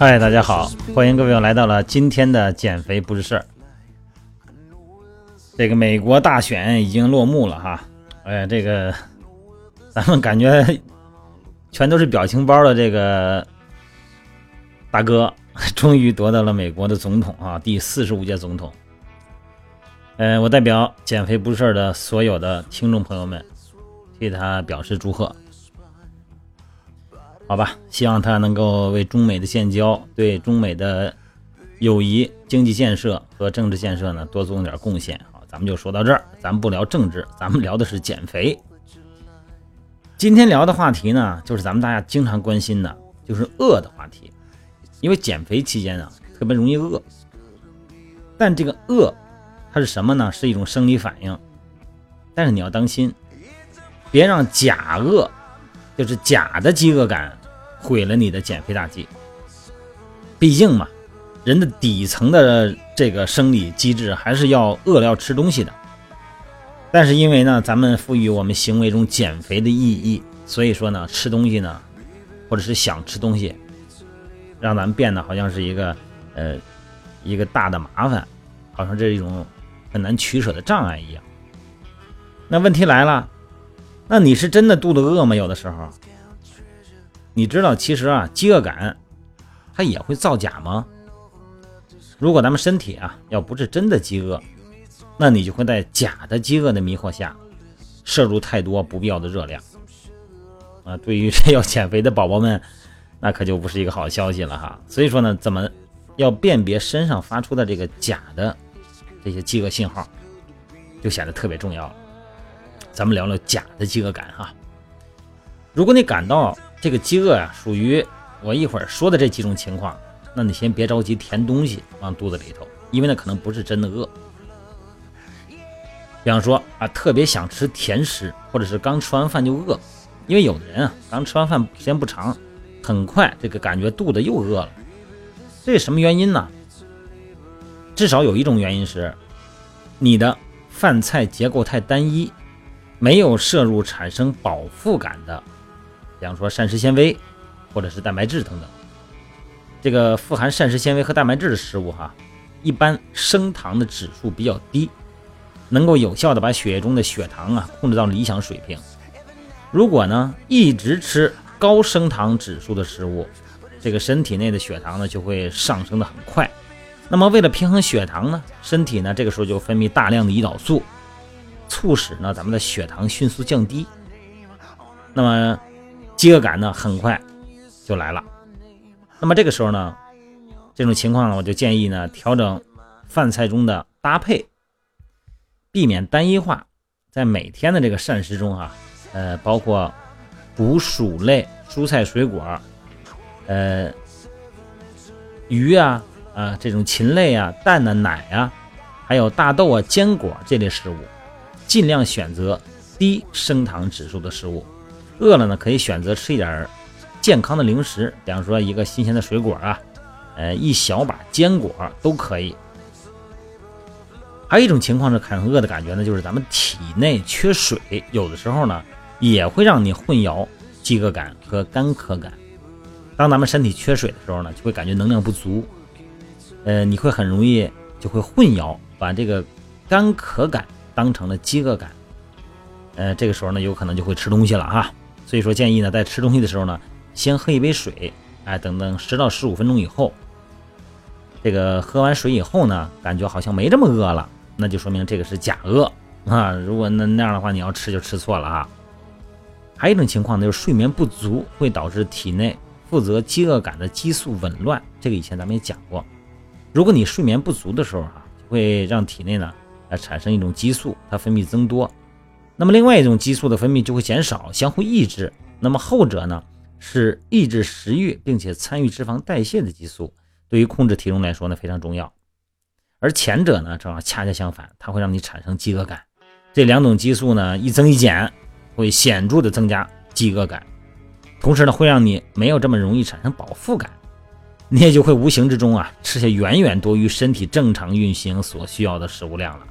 嗨，大家好，欢迎各位来到了今天的减肥不是事儿。这个美国大选已经落幕了哈，哎呀，这个 咱们感觉全都是表情包的这个大哥，终于夺得了美国的总统啊，第四十五届总统。嗯，我代表减肥不是事儿的所有的听众朋友们，替他表示祝贺。好吧，希望他能够为中美的建交、对中美的友谊、经济建设和政治建设呢多做点贡献。好，咱们就说到这儿，咱们不聊政治，咱们聊的是减肥。今天聊的话题呢，就是咱们大家经常关心的，就是饿的话题。因为减肥期间啊，特别容易饿。但这个饿，它是什么呢？是一种生理反应。但是你要当心，别让假饿，就是假的饥饿感。毁了你的减肥大计。毕竟嘛，人的底层的这个生理机制还是要饿了要吃东西的。但是因为呢，咱们赋予我们行为中减肥的意义，所以说呢，吃东西呢，或者是想吃东西，让咱们变得好像是一个呃一个大的麻烦，好像这是一种很难取舍的障碍一样。那问题来了，那你是真的肚子饿吗？有的时候。你知道，其实啊，饥饿感它也会造假吗？如果咱们身体啊，要不是真的饥饿，那你就会在假的饥饿的迷惑下，摄入太多不必要的热量啊。对于这要减肥的宝宝们，那可就不是一个好消息了哈。所以说呢，怎么要辨别身上发出的这个假的这些饥饿信号，就显得特别重要了。咱们聊聊假的饥饿感哈。如果你感到这个饥饿呀，属于我一会儿说的这几种情况。那你先别着急填东西往肚子里头，因为那可能不是真的饿。比方说啊，特别想吃甜食，或者是刚吃完饭就饿。因为有的人啊，刚吃完饭时间不长，很快这个感觉肚子又饿了。这是什么原因呢？至少有一种原因是，你的饭菜结构太单一，没有摄入产生饱腹感的。比方说膳食纤维，或者是蛋白质等等，这个富含膳食纤维和蛋白质的食物哈，一般升糖的指数比较低，能够有效的把血液中的血糖啊控制到理想水平。如果呢一直吃高升糖指数的食物，这个身体内的血糖呢就会上升的很快。那么为了平衡血糖呢，身体呢这个时候就分泌大量的胰岛素，促使呢咱们的血糖迅速降低。那么饥饿感呢，很快就来了。那么这个时候呢，这种情况呢，我就建议呢，调整饭菜中的搭配，避免单一化。在每天的这个膳食中啊，呃，包括谷薯类、蔬菜、水果，呃，鱼啊，啊，这种禽类啊，蛋啊，奶啊，还有大豆啊、坚果这类食物，尽量选择低升糖指数的食物。饿了呢，可以选择吃一点健康的零食，比方说一个新鲜的水果啊，呃，一小把坚果都可以。还有一种情况是产生饿的感觉呢，就是咱们体内缺水，有的时候呢也会让你混淆饥饿感和干渴感。当咱们身体缺水的时候呢，就会感觉能量不足，呃，你会很容易就会混淆，把这个干渴感当成了饥饿感，呃，这个时候呢，有可能就会吃东西了哈。所以说，建议呢，在吃东西的时候呢，先喝一杯水，哎，等等十到十五分钟以后，这个喝完水以后呢，感觉好像没这么饿了，那就说明这个是假饿啊。如果那那样的话，你要吃就吃错了啊。还有一种情况呢，就是睡眠不足会导致体内负责饥饿感的激素紊乱，这个以前咱们也讲过。如果你睡眠不足的时候哈，会让体内呢，呃，产生一种激素，它分泌增多。那么另外一种激素的分泌就会减少，相互抑制。那么后者呢是抑制食欲并且参与脂肪代谢的激素，对于控制体重来说呢非常重要。而前者呢正好恰恰相反，它会让你产生饥饿感。这两种激素呢一增一减，会显著的增加饥饿感，同时呢会让你没有这么容易产生饱腹感，你也就会无形之中啊吃下远远多于身体正常运行所需要的食物量了。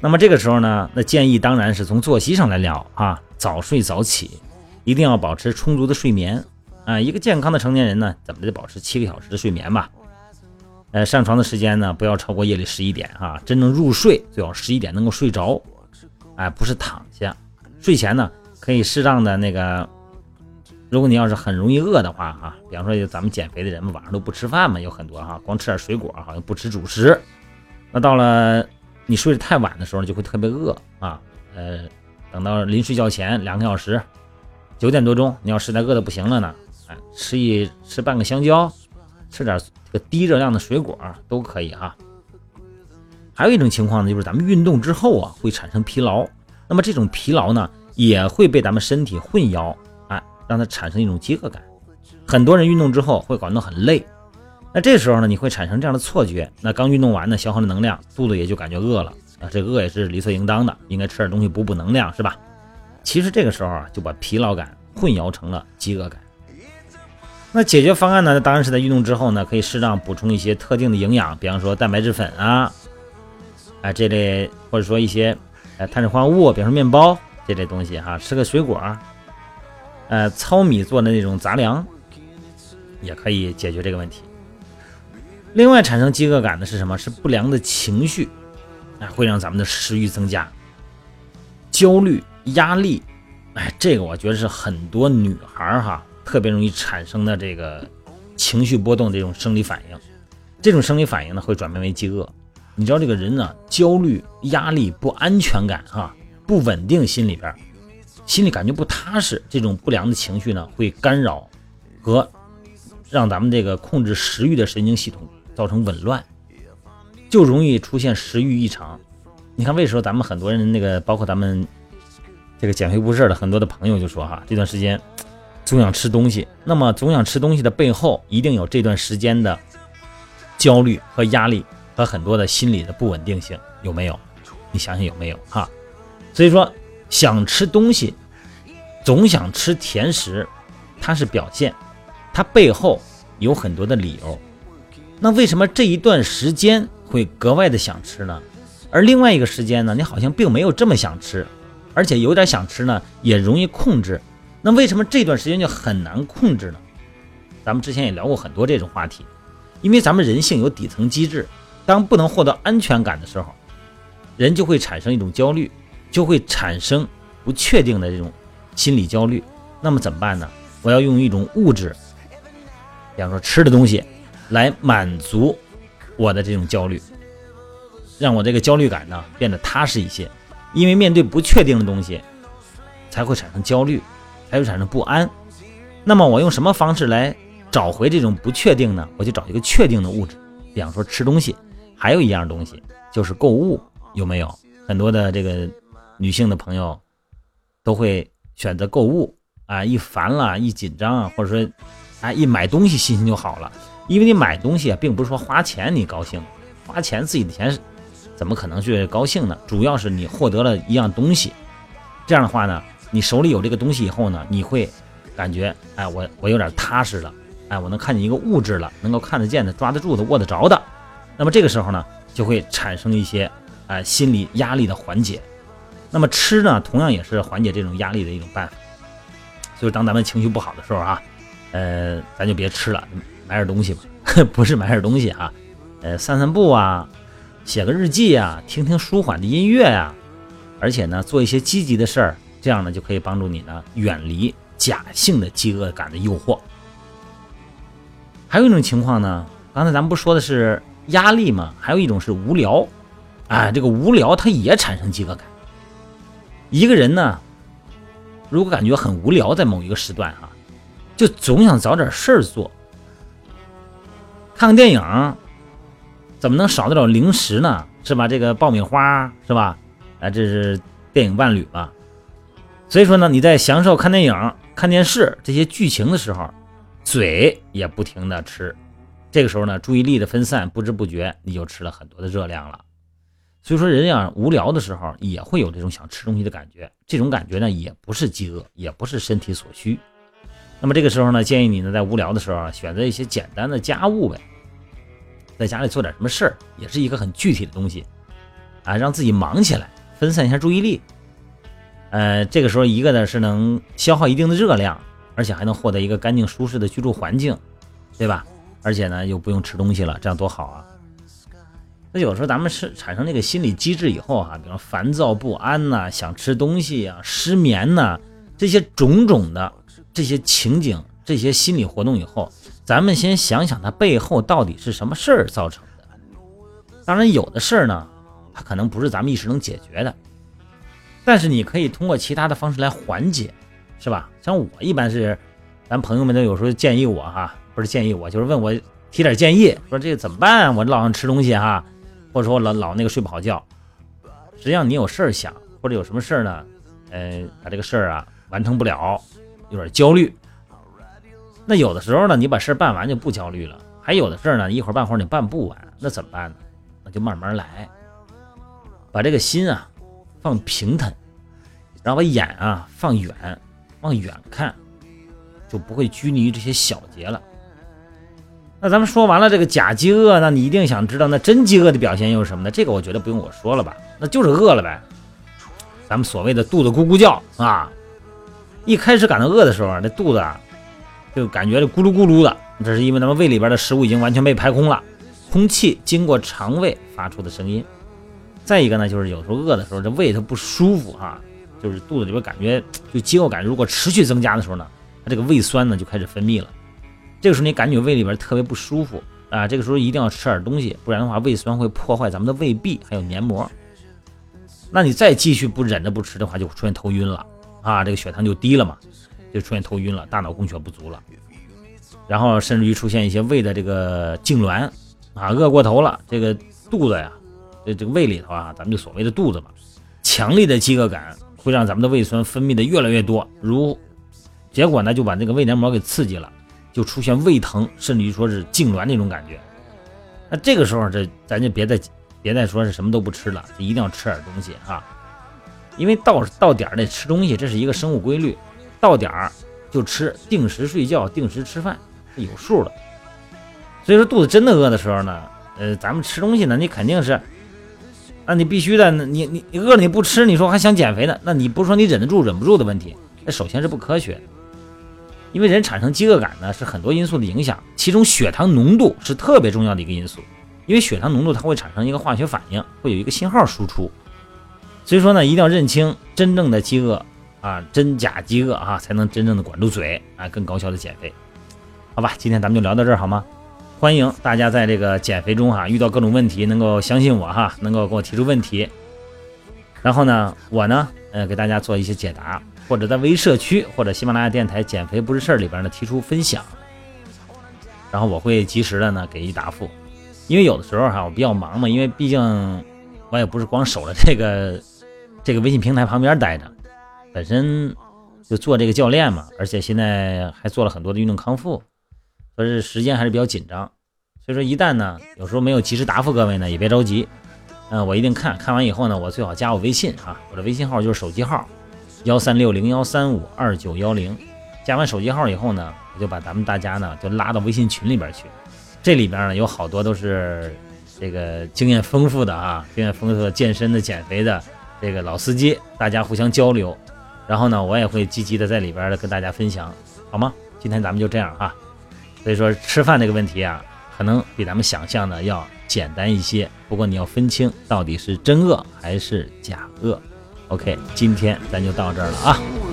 那么这个时候呢，那建议当然是从作息上来聊啊，早睡早起，一定要保持充足的睡眠啊。一个健康的成年人呢，怎么得保持七个小时的睡眠吧？呃，上床的时间呢，不要超过夜里十一点哈。真正入睡最好十一点能够睡着，哎，不是躺下。睡前呢，可以适当的那个，如果你要是很容易饿的话啊，比方说就咱们减肥的人晚上都不吃饭嘛，有很多哈，光吃点水果，好像不吃主食。那到了你睡得太晚的时候，就会特别饿啊。呃，等到临睡觉前两个小时，九点多钟，你要实在饿得不行了呢，哎，吃一吃半个香蕉，吃点这个低热量的水果都可以哈。还有一种情况呢，就是咱们运动之后啊，会产生疲劳。那么这种疲劳呢，也会被咱们身体混淆，哎，让它产生一种饥饿感。很多人运动之后会感到很累，那这时候呢，你会产生这样的错觉，那刚运动完呢，消耗了能量，肚子也就感觉饿了啊，这饿也是理所应当的，应该吃点东西补补能量，是吧？其实这个时候啊，就把疲劳感混淆成了饥饿感。那解决方案呢，当然是在运动之后呢，可以适当补充一些特定的营养，比方说蛋白质粉啊，啊这类，或者说一些。呃，碳水化合物，比方说面包这类东西哈，吃个水果，呃，糙米做的那种杂粮，也可以解决这个问题。另外，产生饥饿感的是什么？是不良的情绪，啊，会让咱们的食欲增加。焦虑、压力，哎，这个我觉得是很多女孩哈特别容易产生的这个情绪波动这种生理反应。这种生理反应呢，会转变为饥饿。你知道这个人呢，焦虑、压力、不安全感，哈，不稳定，心里边，心里感觉不踏实，这种不良的情绪呢，会干扰和让咱们这个控制食欲的神经系统造成紊乱，就容易出现食欲异常。你看，为什么咱们很多人那个，包括咱们这个减肥不事的很多的朋友就说哈，这段时间总想吃东西，那么总想吃东西的背后，一定有这段时间的焦虑和压力。和很多的心理的不稳定性有没有？你想想有没有哈？所以说想吃东西，总想吃甜食，它是表现，它背后有很多的理由。那为什么这一段时间会格外的想吃呢？而另外一个时间呢，你好像并没有这么想吃，而且有点想吃呢，也容易控制。那为什么这段时间就很难控制呢？咱们之前也聊过很多这种话题，因为咱们人性有底层机制。当不能获得安全感的时候，人就会产生一种焦虑，就会产生不确定的这种心理焦虑。那么怎么办呢？我要用一种物质，比方说吃的东西，来满足我的这种焦虑，让我这个焦虑感呢变得踏实一些。因为面对不确定的东西，才会产生焦虑，才会产生不安。那么我用什么方式来找回这种不确定呢？我就找一个确定的物质，比方说吃东西。还有一样东西就是购物，有没有很多的这个女性的朋友都会选择购物啊？一烦了，一紧张啊，或者说啊，一买东西心情就好了。因为你买东西啊，并不是说花钱你高兴，花钱自己的钱怎么可能去高兴呢？主要是你获得了一样东西，这样的话呢，你手里有这个东西以后呢，你会感觉哎，我我有点踏实了，哎，我能看见一个物质了，能够看得见的、抓得住的、握得着的。那么这个时候呢，就会产生一些啊心理压力的缓解。那么吃呢，同样也是缓解这种压力的一种办法。所以当咱们情绪不好的时候啊，呃，咱就别吃了，买点东西吧。不是买点东西啊，呃，散散步啊，写个日记啊，听听舒缓的音乐呀，而且呢，做一些积极的事儿，这样呢就可以帮助你呢远离假性的饥饿感的诱惑。还有一种情况呢，刚才咱们不说的是。压力嘛，还有一种是无聊，啊，这个无聊它也产生饥饿感。一个人呢，如果感觉很无聊，在某一个时段哈，就总想找点事儿做。看个电影，怎么能少得了零食呢？是吧？这个爆米花是吧？啊，这是电影伴侣吧？所以说呢，你在享受看电影、看电视这些剧情的时候，嘴也不停的吃。这个时候呢，注意力的分散，不知不觉你就吃了很多的热量了。所以说，人呀无聊的时候也会有这种想吃东西的感觉，这种感觉呢也不是饥饿，也不是身体所需。那么这个时候呢，建议你呢在无聊的时候啊选择一些简单的家务呗，在家里做点什么事儿，也是一个很具体的东西啊，让自己忙起来，分散一下注意力。呃，这个时候一个呢是能消耗一定的热量，而且还能获得一个干净舒适的居住环境，对吧？而且呢又不用吃东西了，这样多好啊！那有时候咱们是产生这个心理机制以后哈，比如烦躁不安呐，想吃东西呀，失眠呐，这些种种的这些情景、这些心理活动以后，咱们先想想它背后到底是什么事儿造成的。当然，有的事儿呢，它可能不是咱们一时能解决的。但是你可以通过其他的方式来缓解，是吧？像我一般是，咱朋友们都有时候建议我哈，不是建议我，就是问我提点建议，说这个怎么办？我老想吃东西哈，或者说老老那个睡不好觉。实际上你有事儿想，或者有什么事儿呢？呃，把这个事儿啊完成不了，有点焦虑。那有的时候呢，你把事办完就不焦虑了；还有的事呢，一会儿半会儿你办不完，那怎么办呢？那就慢慢来，把这个心啊。放平坦，然后把眼啊放远，往远看，就不会拘泥于这些小节了。那咱们说完了这个假饥饿，那你一定想知道，那真饥饿的表现又是什么呢？这个我觉得不用我说了吧，那就是饿了呗。咱们所谓的肚子咕咕叫啊，一开始感到饿的时候啊，这肚子啊就感觉这咕噜咕噜的，这是因为咱们胃里边的食物已经完全被排空了，空气经过肠胃发出的声音。再一个呢，就是有时候饿的时候，这胃它不舒服哈，就是肚子里边感觉就饥饿感，如果持续增加的时候呢，它这个胃酸呢就开始分泌了。这个时候你感觉胃里边特别不舒服啊，这个时候一定要吃点东西，不然的话胃酸会破坏咱们的胃壁还有黏膜。那你再继续不忍着不吃的话，就出现头晕了啊，这个血糖就低了嘛，就出现头晕了，大脑供血不足了，然后甚至于出现一些胃的这个痉挛啊，饿过头了，这个肚子呀。这这个胃里头啊，咱们就所谓的肚子嘛，强烈的饥饿感会让咱们的胃酸分泌的越来越多，如结果呢就把这个胃黏膜给刺激了，就出现胃疼，甚至于说是痉挛那种感觉。那这个时候这咱就别再别再说是什么都不吃了，一定要吃点东西哈，因为到到点儿得吃东西，这是一个生物规律，到点儿就吃，定时睡觉，定时吃饭是有数的。所以说肚子真的饿的时候呢，呃，咱们吃东西呢，你肯定是。那你必须的，你你你饿了你不吃，你说还想减肥呢？那你不是说你忍得住忍不住的问题，那首先是不科学。因为人产生饥饿感呢，是很多因素的影响，其中血糖浓度是特别重要的一个因素。因为血糖浓度它会产生一个化学反应，会有一个信号输出。所以说呢，一定要认清真正的饥饿啊，真假饥饿啊，才能真正的管住嘴啊，更高效的减肥。好吧，今天咱们就聊到这儿好吗？欢迎大家在这个减肥中哈遇到各种问题，能够相信我哈，能够给我提出问题。然后呢，我呢，呃，给大家做一些解答，或者在微社区或者喜马拉雅电台“减肥不是事儿”里边呢提出分享。然后我会及时的呢给予答复，因为有的时候哈我比较忙嘛，因为毕竟我也不是光守着这个这个微信平台旁边待着，本身就做这个教练嘛，而且现在还做了很多的运动康复。所以时间还是比较紧张，所以说一旦呢，有时候没有及时答复各位呢，也别着急，嗯，我一定看看完以后呢，我最好加我微信啊，我的微信号就是手机号幺三六零幺三五二九幺零，加完手机号以后呢，我就把咱们大家呢就拉到微信群里边去，这里边呢有好多都是这个经验丰富的啊，经验丰富的健身的、减肥的这个老司机，大家互相交流，然后呢，我也会积极的在里边的跟大家分享，好吗？今天咱们就这样哈。所以说吃饭这个问题啊，可能比咱们想象的要简单一些。不过你要分清到底是真饿还是假饿。OK，今天咱就到这儿了啊。